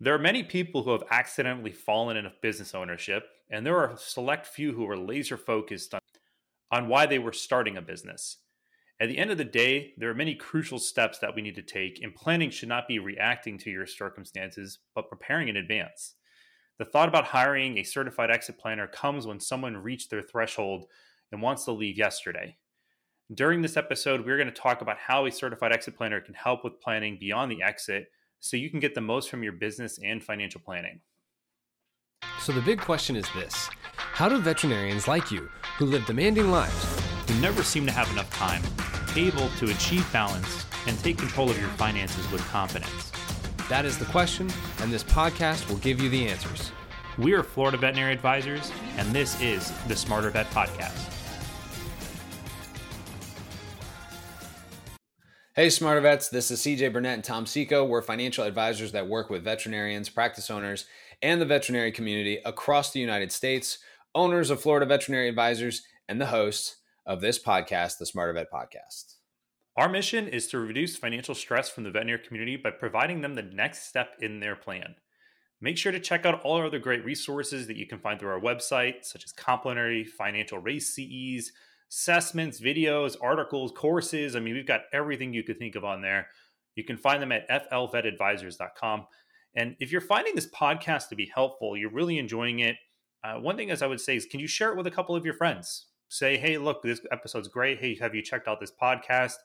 There are many people who have accidentally fallen into business ownership, and there are a select few who are laser focused on, on why they were starting a business. At the end of the day, there are many crucial steps that we need to take, and planning should not be reacting to your circumstances, but preparing in advance. The thought about hiring a certified exit planner comes when someone reached their threshold and wants to leave yesterday. During this episode, we're going to talk about how a certified exit planner can help with planning beyond the exit so you can get the most from your business and financial planning. So, the big question is this How do veterinarians like you, who live demanding lives, who never seem to have enough time, able to achieve balance and take control of your finances with confidence? That is the question, and this podcast will give you the answers. We are Florida Veterinary Advisors, and this is the Smarter Vet Podcast. Hey, Smarter Vets, this is CJ Burnett and Tom Seco. We're financial advisors that work with veterinarians, practice owners, and the veterinary community across the United States, owners of Florida Veterinary Advisors, and the hosts of this podcast, the Smarter Vet Podcast. Our mission is to reduce financial stress from the veterinary community by providing them the next step in their plan. Make sure to check out all our other great resources that you can find through our website, such as complimentary financial race CEs assessments, videos, articles, courses. I mean, we've got everything you could think of on there. You can find them at flvetadvisors.com. And if you're finding this podcast to be helpful, you're really enjoying it. Uh, one thing, as I would say, is can you share it with a couple of your friends? Say, hey, look, this episode's great. Hey, have you checked out this podcast?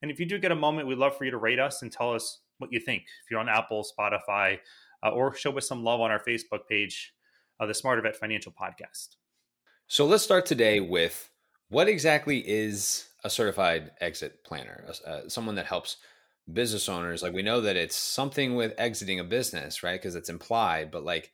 And if you do get a moment, we'd love for you to rate us and tell us what you think. If you're on Apple, Spotify, uh, or show us some love on our Facebook page, uh, the Smarter Vet Financial Podcast. So let's start today with what exactly is a certified exit planner? Uh, someone that helps business owners. Like we know that it's something with exiting a business, right? Because it's implied, but like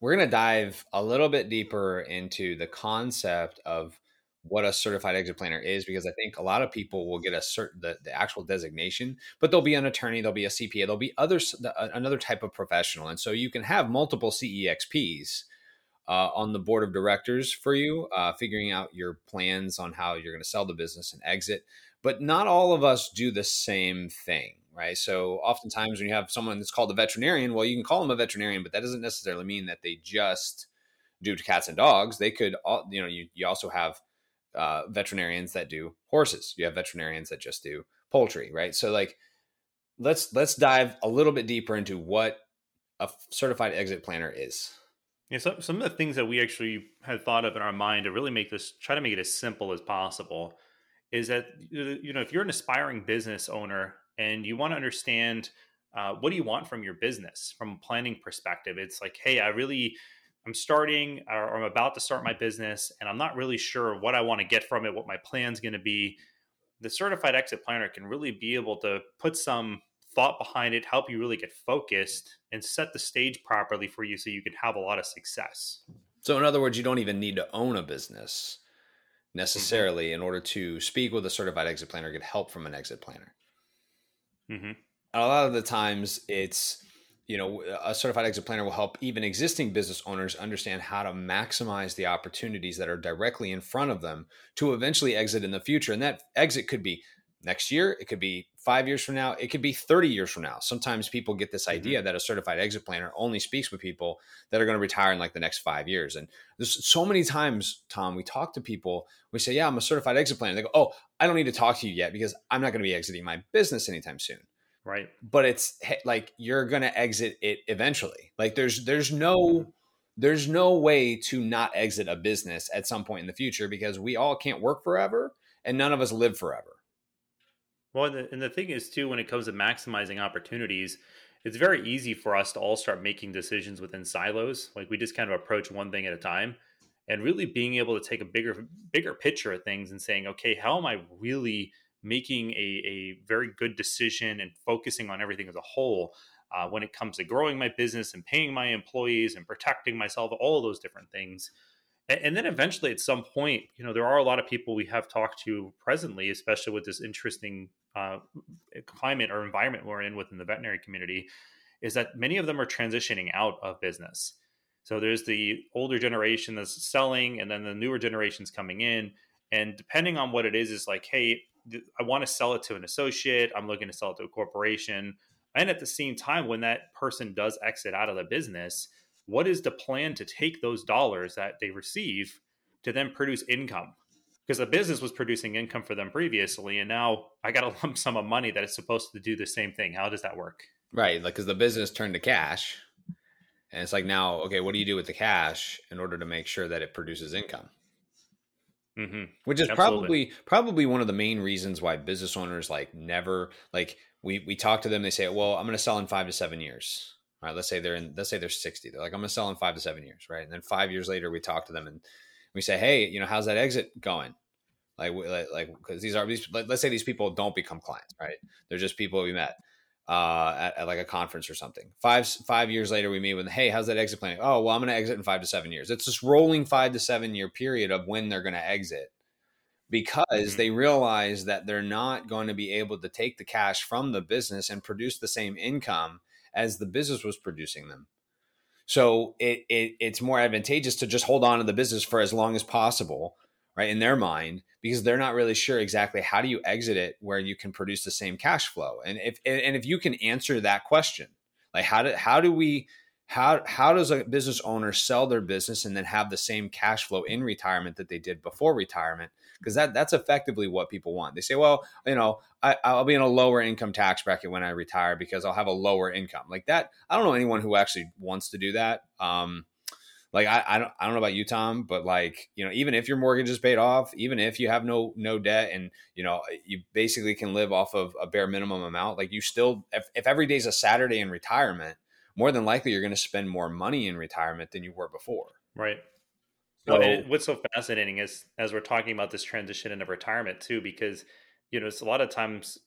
we're going to dive a little bit deeper into the concept of what a certified exit planner is because I think a lot of people will get a certain the, the actual designation, but there'll be an attorney, there'll be a CPA, there'll be others another type of professional, and so you can have multiple CEXPs uh, on the board of directors for you, uh, figuring out your plans on how you're going to sell the business and exit. But not all of us do the same thing, right? So oftentimes when you have someone that's called a veterinarian, well, you can call them a veterinarian, but that doesn't necessarily mean that they just do cats and dogs. They could, you know, you, you also have uh, veterinarians that do horses. You have veterinarians that just do poultry, right? So like, let's let's dive a little bit deeper into what a certified exit planner is. Yeah, so, some of the things that we actually had thought of in our mind to really make this try to make it as simple as possible is that you know if you're an aspiring business owner and you want to understand uh, what do you want from your business from a planning perspective, it's like, hey, I really I'm starting or I'm about to start my business and I'm not really sure what I want to get from it, what my plan's going to be. The certified exit planner can really be able to put some thought behind it, help you really get focused and set the stage properly for you so you can have a lot of success. So, in other words, you don't even need to own a business necessarily mm-hmm. in order to speak with a certified exit planner, get help from an exit planner. Mm-hmm. A lot of the times, it's you know a certified exit planner will help even existing business owners understand how to maximize the opportunities that are directly in front of them to eventually exit in the future and that exit could be next year it could be five years from now it could be 30 years from now. Sometimes people get this idea mm-hmm. that a certified exit planner only speaks with people that are going to retire in like the next five years and there's so many times tom we talk to people we say yeah i'm a certified exit planner. They go oh i don't need to talk to you yet because i'm not going to be exiting my business anytime soon. Right. But it's like you're going to exit it eventually. Like there's there's no there's no way to not exit a business at some point in the future because we all can't work forever and none of us live forever well, and the, and the thing is, too, when it comes to maximizing opportunities, it's very easy for us to all start making decisions within silos. Like we just kind of approach one thing at a time and really being able to take a bigger bigger picture of things and saying, okay, how am I really making a, a very good decision and focusing on everything as a whole uh, when it comes to growing my business and paying my employees and protecting myself, all those different things. And, then eventually, at some point, you know, there are a lot of people we have talked to presently, especially with this interesting uh, climate or environment we're in within the veterinary community is that many of them are transitioning out of business. So there's the older generation that's selling, and then the newer generations coming in. And depending on what it is, is like, hey, I want to sell it to an associate. I'm looking to sell it to a corporation. And at the same time, when that person does exit out of the business, what is the plan to take those dollars that they receive to then produce income? Because the business was producing income for them previously, and now I got a lump sum of money that is supposed to do the same thing. How does that work? Right, like because the business turned to cash, and it's like now, okay, what do you do with the cash in order to make sure that it produces income? Mm-hmm. Which is Absolutely. probably probably one of the main reasons why business owners like never like we we talk to them. They say, "Well, I'm going to sell in five to seven years." All right, let's say they're in. Let's say they're 60. They're like, "I'm going to sell in five to seven years." Right, and then five years later, we talk to them and we say, "Hey, you know, how's that exit going?" Like, like, because these are these. Let's say these people don't become clients, right? They're just people we met uh, at, at, like a conference or something. Five five years later, we meet with, hey, how's that exit plan? Oh, well, I'm going to exit in five to seven years. It's this rolling five to seven year period of when they're going to exit because mm-hmm. they realize that they're not going to be able to take the cash from the business and produce the same income as the business was producing them. So it, it it's more advantageous to just hold on to the business for as long as possible right in their mind because they're not really sure exactly how do you exit it where you can produce the same cash flow and if and if you can answer that question like how do how do we how how does a business owner sell their business and then have the same cash flow in retirement that they did before retirement? Because that that's effectively what people want. They say well you know I, i'll be in a lower income tax bracket when i retire because i'll have a lower income. Like that i don't know anyone who actually wants to do that. Um, like I, I don't I don't know about you, Tom, but like you know, even if your mortgage is paid off, even if you have no no debt, and you know you basically can live off of a bare minimum amount, like you still if, if every day is a Saturday in retirement, more than likely you're going to spend more money in retirement than you were before. Right. So, well, what's so fascinating is as we're talking about this transition into retirement too, because you know it's a lot of times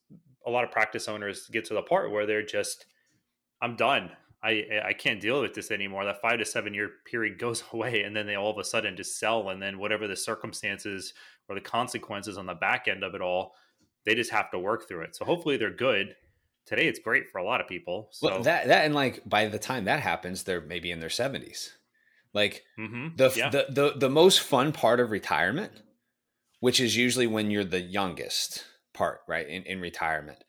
a lot of practice owners get to the part where they're just I'm done. I I can't deal with this anymore. That five to seven year period goes away, and then they all of a sudden just sell, and then whatever the circumstances or the consequences on the back end of it all, they just have to work through it. So hopefully they're good. Today it's great for a lot of people. So well, that that and like by the time that happens, they're maybe in their seventies. Like mm-hmm. the, yeah. the the the most fun part of retirement, which is usually when you're the youngest part, right in in retirement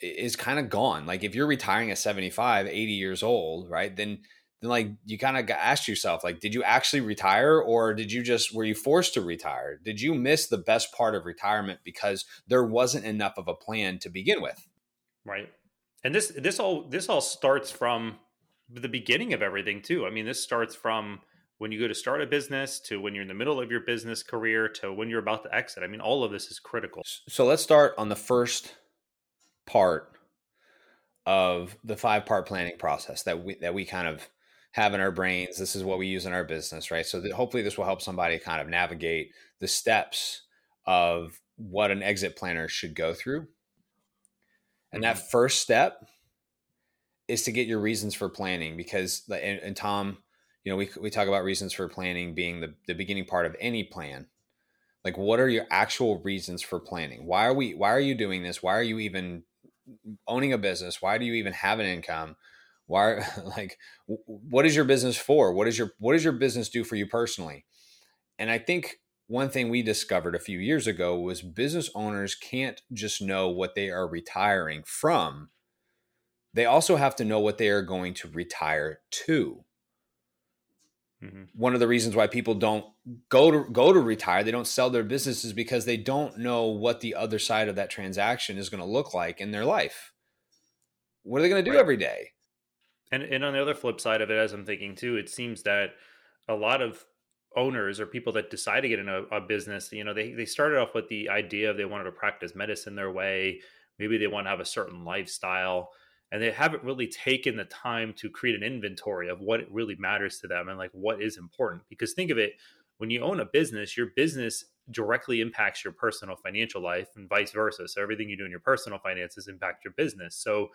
is kind of gone. Like if you're retiring at 75, 80 years old, right? Then then like you kind of ask yourself like did you actually retire or did you just were you forced to retire? Did you miss the best part of retirement because there wasn't enough of a plan to begin with? Right. And this this all this all starts from the beginning of everything too. I mean, this starts from when you go to start a business to when you're in the middle of your business career to when you're about to exit. I mean, all of this is critical. So let's start on the first part of the five part planning process that we that we kind of have in our brains this is what we use in our business right so hopefully this will help somebody kind of navigate the steps of what an exit planner should go through and that mm-hmm. first step is to get your reasons for planning because and, and tom you know we, we talk about reasons for planning being the, the beginning part of any plan. Like what are your actual reasons for planning? Why are we why are you doing this? Why are you even owning a business? Why do you even have an income? Why like what is your business for? What is your what does your business do for you personally? And i think one thing we discovered a few years ago was business owners can't just know what they are retiring from they also have to know what they are going to retire to Mm-hmm. One of the reasons why people don't go to go to retire, they don't sell their businesses because they don't know what the other side of that transaction is going to look like in their life. What are they going to do right. every day? And and on the other flip side of it, as I'm thinking too, it seems that a lot of owners or people that decide to get in a, a business, you know, they they started off with the idea of they wanted to practice medicine their way. Maybe they want to have a certain lifestyle and they haven't really taken the time to create an inventory of what really matters to them and like what is important. Because think of it when you own a business your business directly impacts your personal financial life and vice versa. So everything you do in your personal finances impact your business. So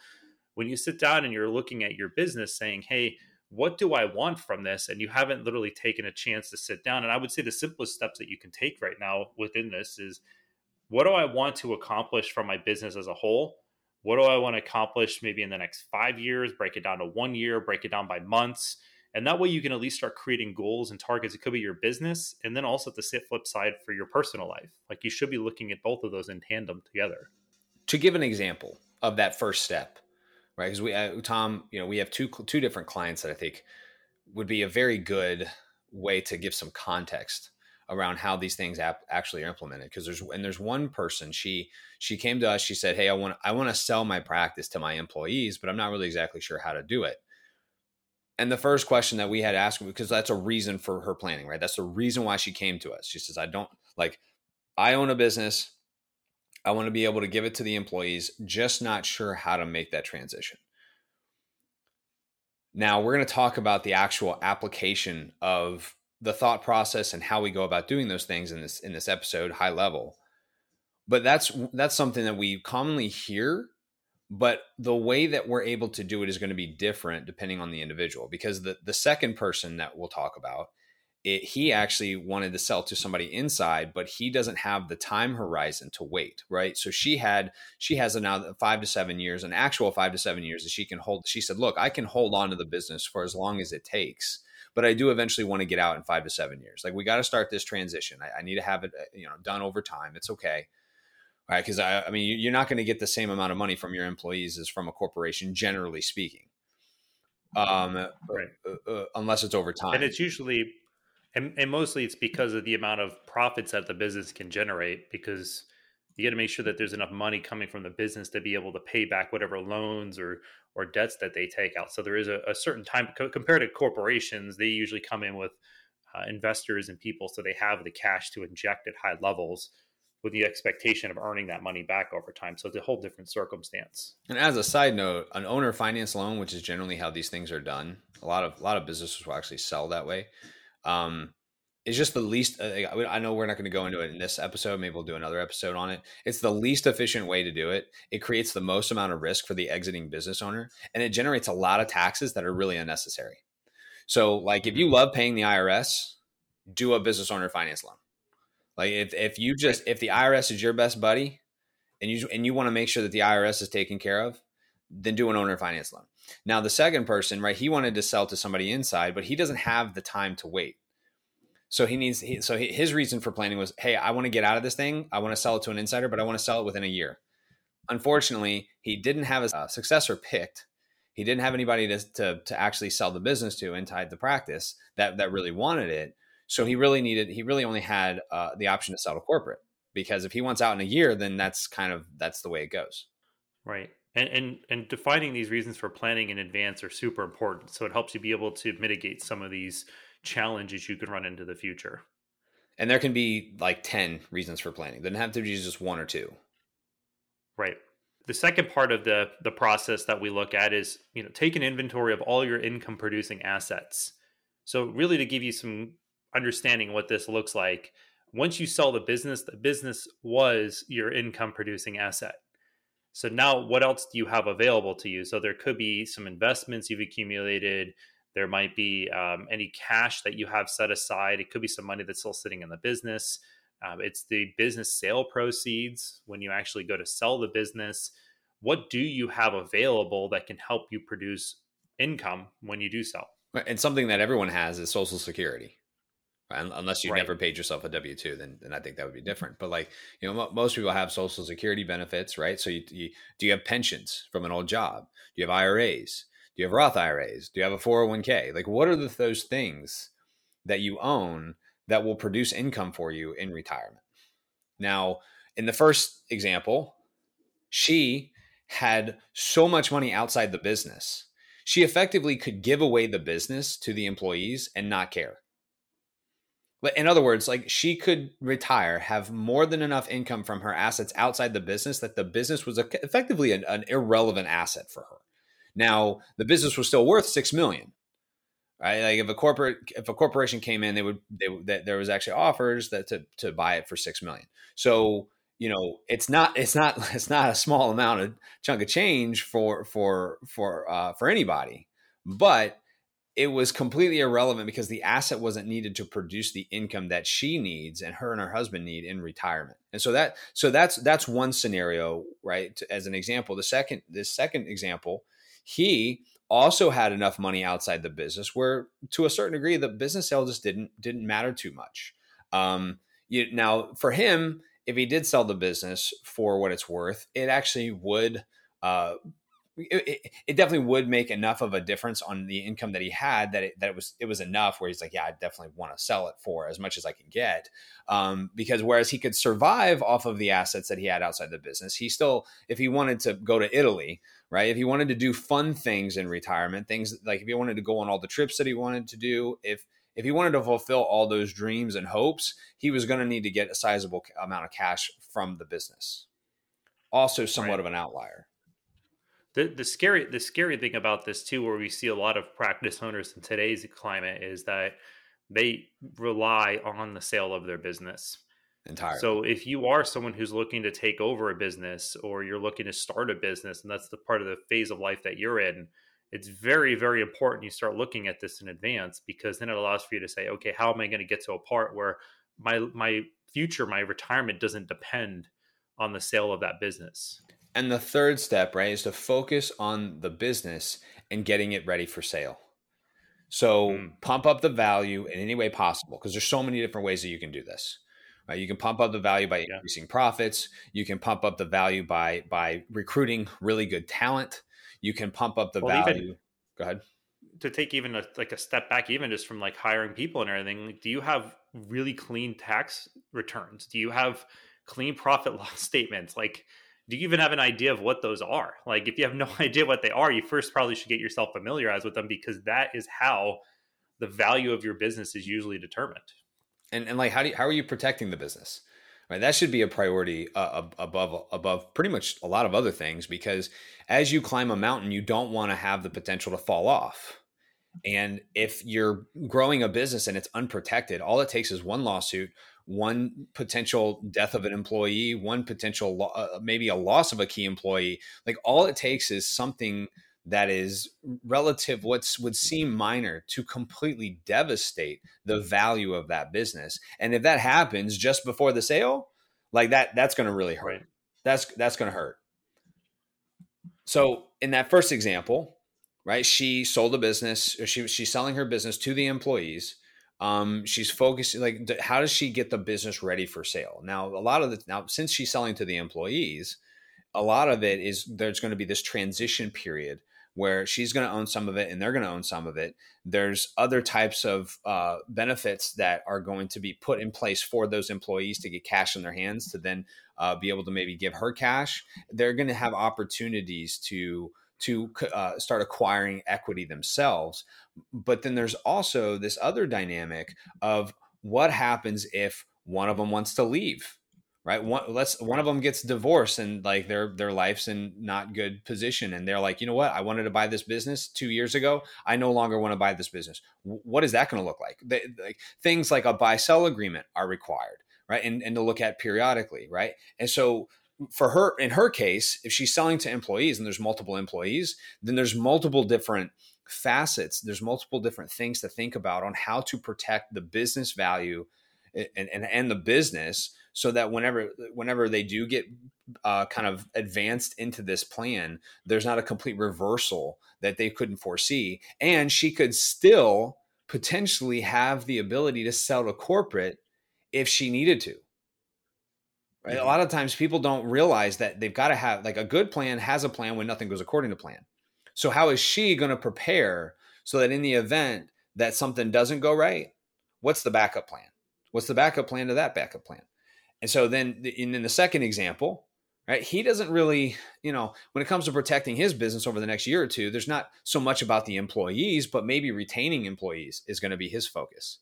when you sit down and you're looking at your business saying hey what do i want from this and you haven't literally taken a chance to sit down and i would say the simplest steps that you can take right now within this is what do i want to accomplish from my business as a whole what do I want to accomplish maybe in the next five years? Break it down to one year, break it down by months. And that way you can at least start creating goals and targets. It could be your business and then also the flip side for your personal life. Like you should be looking at both of those in tandem together. To give an example of that first step, right? Because we, uh, Tom, you know, we have two two different clients that I think would be a very good way to give some context around how these things ap- actually are implemented. Because there's and there's one person she she came to us she said hey i want i want to sell my practice to my employees but i'm not really exactly sure how to do it. And the first question that we had asked because that's a reason for her planning right? That's the reason why she came to us. She says i don't like i own a business i want to be able to give it to the employees just not sure how to make that transition. Now we're going to talk about the actual application of the thought process and how we go about doing those things in this in this episode high level. But that's that's something that we commonly hear but the way that we're able to do it is going to be different depending on the individual because the the second person that we'll talk about it, he actually wanted to sell to somebody inside but he doesn't have the time horizon to wait right so she had she has a now five to seven years an actual five to seven years that she can hold she said look i can hold on to the business for as long as it takes but I do eventually want to get out in five to seven years. Like we got to start this transition. I, I, need to have it, uh, you know, done over time. It's okay. All right. Cause I, I mean, you're not going to get the same amount of money from your employees as from a corporation, generally speaking. Um, right. Uh, uh, unless it's over time. And it's usually, and, and mostly it's because of the amount of profits that the business can generate because you got to make sure that there's enough money coming from the business to be able to pay back whatever loans or or debts that they take out. So there is a, a certain time co- compared to corporations, they usually come in with uh, investors and people, so they have the cash to inject at high levels with the expectation of earning that money back over time. So it's a whole different circumstance. And as a side note, an owner finance loan, which is generally how these things are done, a lot of a lot of businesses will actually sell that way. Um, it's just the least. Uh, I know we're not going to go into it in this episode. Maybe we'll do another episode on it. It's the least efficient way to do it. It creates the most amount of risk for the exiting business owner, and it generates a lot of taxes that are really unnecessary. So, like, if you mm-hmm. love paying the IRS, do a business owner finance loan. Like, if if you just if the IRS is your best buddy, and you and you want to make sure that the IRS is taken care of, then do an owner finance loan. Now, the second person, right? He wanted to sell to somebody inside, but he doesn't have the time to wait. So he needs. He, so his reason for planning was, hey, I want to get out of this thing. I want to sell it to an insider, but I want to sell it within a year. Unfortunately, he didn't have a successor picked. He didn't have anybody to, to, to actually sell the business to and inside the practice that that really wanted it. So he really needed. He really only had uh, the option to sell to corporate because if he wants out in a year, then that's kind of that's the way it goes. Right. And, and and defining these reasons for planning in advance are super important. So it helps you be able to mitigate some of these challenges you could run into the future. And there can be like 10 reasons for planning. Doesn't have to be just one or two. Right. The second part of the the process that we look at is, you know, take an inventory of all your income producing assets. So really to give you some understanding what this looks like, once you sell the business, the business was your income producing asset. So now what else do you have available to you? So there could be some investments you've accumulated, there might be um, any cash that you have set aside. It could be some money that's still sitting in the business. Um, it's the business sale proceeds when you actually go to sell the business. What do you have available that can help you produce income when you do sell? And something that everyone has is Social Security. Unless you right. never paid yourself a W two, then then I think that would be mm-hmm. different. But like you know, most people have Social Security benefits, right? So you, you do you have pensions from an old job? Do you have IRAs? Do you have Roth IRAs? Do you have a 401k? Like, what are the, those things that you own that will produce income for you in retirement? Now, in the first example, she had so much money outside the business. She effectively could give away the business to the employees and not care. But in other words, like she could retire, have more than enough income from her assets outside the business that the business was effectively an, an irrelevant asset for her. Now the business was still worth six million, right? Like if a corporate if a corporation came in, they would they that there was actually offers that to to buy it for six million. So you know it's not it's not it's not a small amount of chunk of change for for for uh, for anybody, but it was completely irrelevant because the asset wasn't needed to produce the income that she needs and her and her husband need in retirement. And so that so that's that's one scenario, right? As an example, the second this second example he also had enough money outside the business where to a certain degree the business sale just didn't didn't matter too much um you, now for him if he did sell the business for what it's worth it actually would uh it, it, definitely would make enough of a difference on the income that he had that it, that it was it was enough where he's like, yeah, I definitely want to sell it for as much as I can get. Um, because whereas he could survive off of the assets that he had outside the business, he still, if he wanted to go to Italy, right? If he wanted to do fun things in retirement, things like if he wanted to go on all the trips that he wanted to do, if if he wanted to fulfill all those dreams and hopes, he was going to need to get a sizable amount of cash from the business. Also, somewhat right. of an outlier. The, the scary the scary thing about this too, where we see a lot of practice owners in today's climate, is that they rely on the sale of their business entirely. So if you are someone who's looking to take over a business or you're looking to start a business, and that's the part of the phase of life that you're in, it's very very important you start looking at this in advance because then it allows for you to say, okay, how am I going to get to a part where my my future, my retirement doesn't depend on the sale of that business. And the third step, right, is to focus on the business and getting it ready for sale. So mm. pump up the value in any way possible because there's so many different ways that you can do this. Right? You can pump up the value by yeah. increasing profits. You can pump up the value by by recruiting really good talent. You can pump up the well, value. Even, Go ahead. To take even a, like a step back, even just from like hiring people and everything, like, do you have really clean tax returns? Do you have clean profit loss statements? Like, do you even have an idea of what those are? Like, if you have no idea what they are, you first probably should get yourself familiarized with them because that is how the value of your business is usually determined. And and like, how do you, how are you protecting the business? Right, that should be a priority uh, above above pretty much a lot of other things because as you climb a mountain, you don't want to have the potential to fall off. And if you're growing a business and it's unprotected, all it takes is one lawsuit, one potential death of an employee, one potential lo- uh, maybe a loss of a key employee. Like all it takes is something that is relative what's would seem minor to completely devastate the value of that business. And if that happens just before the sale, like that that's going to really hurt. Right. That's that's going to hurt. So in that first example, right, she sold a business or she she's selling her business to the employees um, she's focusing like how does she get the business ready for sale? Now a lot of the now since she's selling to the employees a lot of it is there's going to be this transition period where she's going to own some of it and they're going to own some of it. There's other types of uh, benefits that are going to be put in place for those employees to get cash in their hands to then uh, be able to maybe give her cash. They're going to have opportunities to to uh, start acquiring equity themselves. But then there's also this other dynamic of what happens if one of them wants to leave right? One let's one of them gets divorced and like their their life's in not good position and they're like you know what? I wanted to buy this business two years ago. I no longer want to buy this business. What is that going to look like? They, like things like a buy sell agreement are required right? And, and to look at periodically right? And so for her in her case if she's selling to employees and there's multiple employees then there's multiple different facets there's multiple different things to think about on how to protect the business value and, and, and the business so that whenever whenever they do get uh, kind of advanced into this plan there's not a complete reversal that they couldn't foresee. And she could still potentially have the ability to sell to corporate if she needed to Right? A lot of times people don't realize that they've got to have like a good plan has a plan when nothing goes according to plan. So how is she going to prepare so that in the event that something doesn't go right, what's the backup plan? What's the backup plan to that backup plan? And so then in, in the second example, right, he doesn't really, you know, when it comes to protecting his business over the next year or two, there's not so much about the employees, but maybe retaining employees is going to be his focus,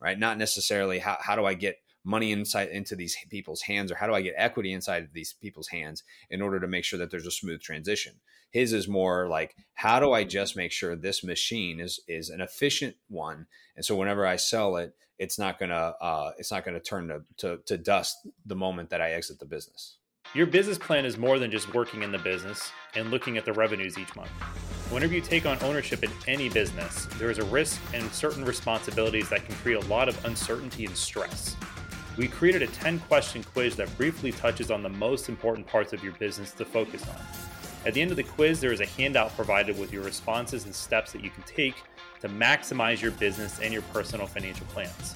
right? Not necessarily how, how do I get money inside into these people's hands or how do I get equity inside of these people's hands in order to make sure that there's a smooth transition. His is more like how do I just make sure this machine is is an efficient one and so whenever I sell it it's not going to uh, it's not going to turn to, to to dust the moment that I exit the business. Your business plan is more than just working in the business and looking at the revenues each month. Whenever you take on ownership in any business, there is a risk and certain responsibilities that can create a lot of uncertainty and stress we created a 10 question quiz that briefly touches on the most important parts of your business to focus on. At the end of the quiz, there is a handout provided with your responses and steps that you can take to maximize your business and your personal financial plans.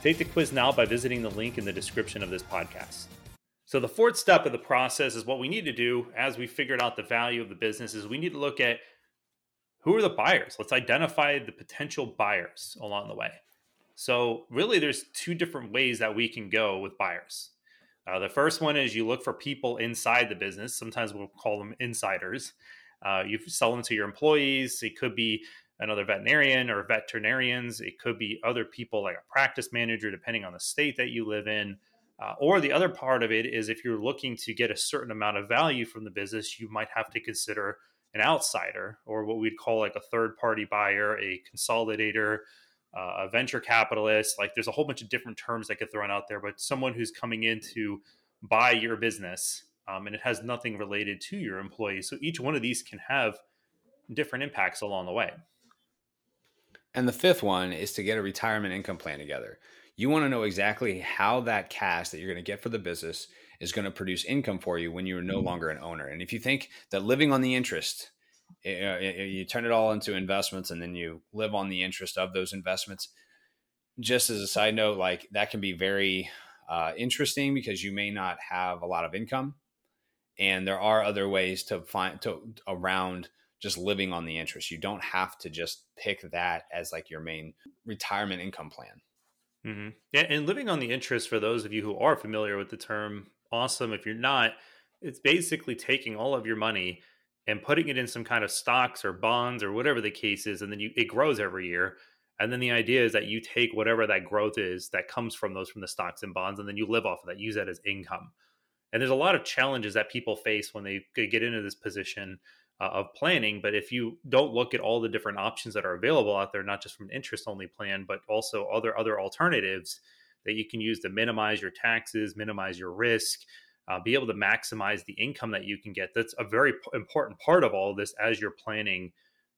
Take the quiz now by visiting the link in the description of this podcast. So the fourth step of the process is what we need to do as we figured out the value of the business is we need to look at who are the buyers. Let's identify the potential buyers along the way. So really there's two different ways that we can go with buyers. Uh, the first one is you look for people inside the business. Sometimes we'll call them insiders. Uh, you sell them to your employees. It could be another veterinarian or veterinarians. It could be other people like a practice manager, depending on the state that you live in. Uh, or the other part of it is if you're looking to get a certain amount of value from the business, you might have to consider an outsider or what we'd call like a third party buyer, a consolidator, uh, a venture capitalist. Like there's a whole bunch of different terms that get thrown out there, but someone who's coming in to buy your business um, and it has nothing related to your employees. So each one of these can have different impacts along the way. And the fifth one is to get a retirement income plan together. You want to know exactly how that cash that you're going to get for the business is going to produce income for you when you're no mm-hmm. longer an owner. And if you think that living on the interest, you turn it all into investments and then you live on the interest of those investments. Just as a side note, like that can be very uh, interesting because you may not have a lot of income, and there are other ways to find to around just living on the interest. You don't have to just pick that as like your main retirement income plan. Mm-hmm. Yeah, and living on the interest for those of you who are familiar with the term, awesome. If you're not, it's basically taking all of your money and putting it in some kind of stocks or bonds or whatever the case is, and then you it grows every year. And then the idea is that you take whatever that growth is that comes from those from the stocks and bonds, and then you live off of that, use that as income. And there's a lot of challenges that people face when they get into this position uh, of planning. But if you don't look at all the different options that are available out there, not just from an interest only plan, but also other other alternatives that you can use to minimize your taxes, minimize your risk, uh, be able to maximize the income that you can get. That's a very p- important part of all this as you're planning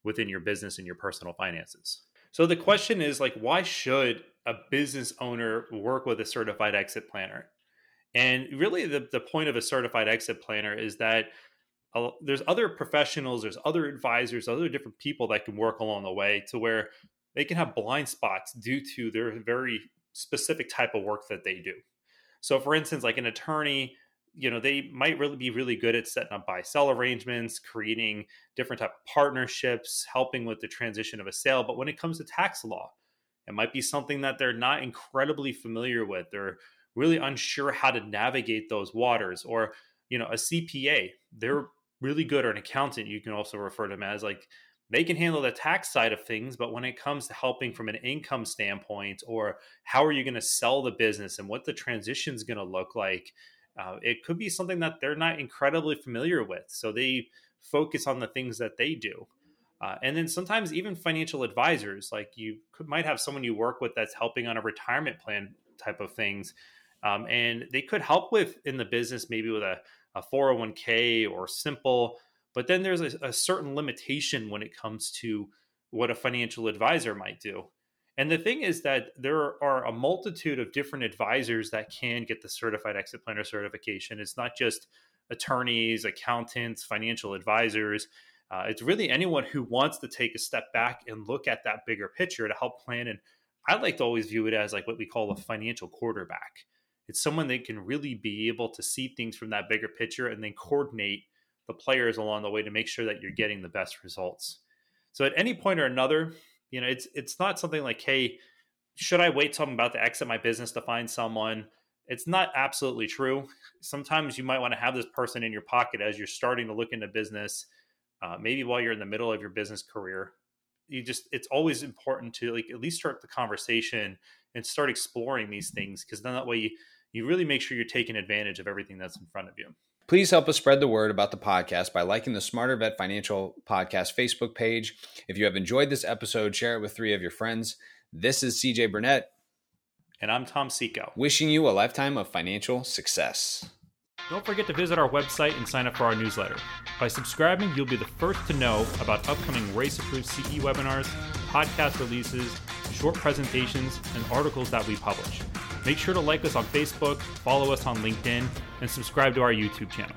within your business and your personal finances. So the question is like, why should a business owner work with a certified exit planner? And really, the, the point of a certified exit planner is that there's other professionals, there's other advisors, other different people that can work along the way to where they can have blind spots due to their very specific type of work that they do. So, for instance, like an attorney, you know, they might really be really good at setting up buy sell arrangements, creating different type of partnerships, helping with the transition of a sale. But when it comes to tax law, it might be something that they're not incredibly familiar with. They're really unsure how to navigate those waters. Or, you know, a CPA, they're mm. really good or an accountant you can also refer to them as like they can handle the tax side of things but when it comes to helping from an income standpoint or how are you going to sell the business and what the transition is going to look like uh, it could be something that they're not incredibly familiar with so they focus on the things that they do. Uh, and then sometimes even financial advisors like you could, might have someone you work with that's helping on a retirement plan type of things um, and they could help with in the business maybe with a a 401k or simple but then there's a, a, certain limitation when it comes to what a financial advisor might do and the thing is that there are a multitude of different advisors that can get the certified exit planner certification. It's not just attorneys accountants financial advisors. Uh, it's really anyone who wants to take a step back and look at that bigger picture to help plan. And i like to always view it as like what we call a financial quarterback. It's someone that can really be able to see things from that bigger picture and then coordinate the players along the way to make sure that you're getting the best results. So at any point or another, you know, it's it's not something like, hey, should I wait till I'm about to exit my business to find someone? It's not absolutely true. Sometimes you might want to have this person in your pocket as you're starting to look into business, uh, maybe while you're in the middle of your business career. You just it's always important to like at least start the conversation and start exploring these things because then that way you, you really make sure you're taking advantage of everything that's in front of you. Please help us spread the word about the podcast by liking the Smarter Vet Financial Podcast Facebook page. If you have enjoyed this episode, share it with three of your friends. This is CJ Burnett. And I'm Tom Seco. Wishing you a lifetime of financial success. Don't forget to visit our website and sign up for our newsletter. By subscribing, you'll be the first to know about upcoming race approved CE webinars, podcast releases, short presentations, and articles that we publish. Make sure to like us on Facebook, follow us on LinkedIn, and subscribe to our YouTube channel.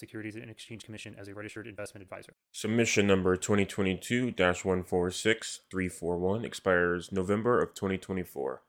Securities and Exchange Commission as a registered investment advisor. Submission number 2022 146341 expires November of 2024.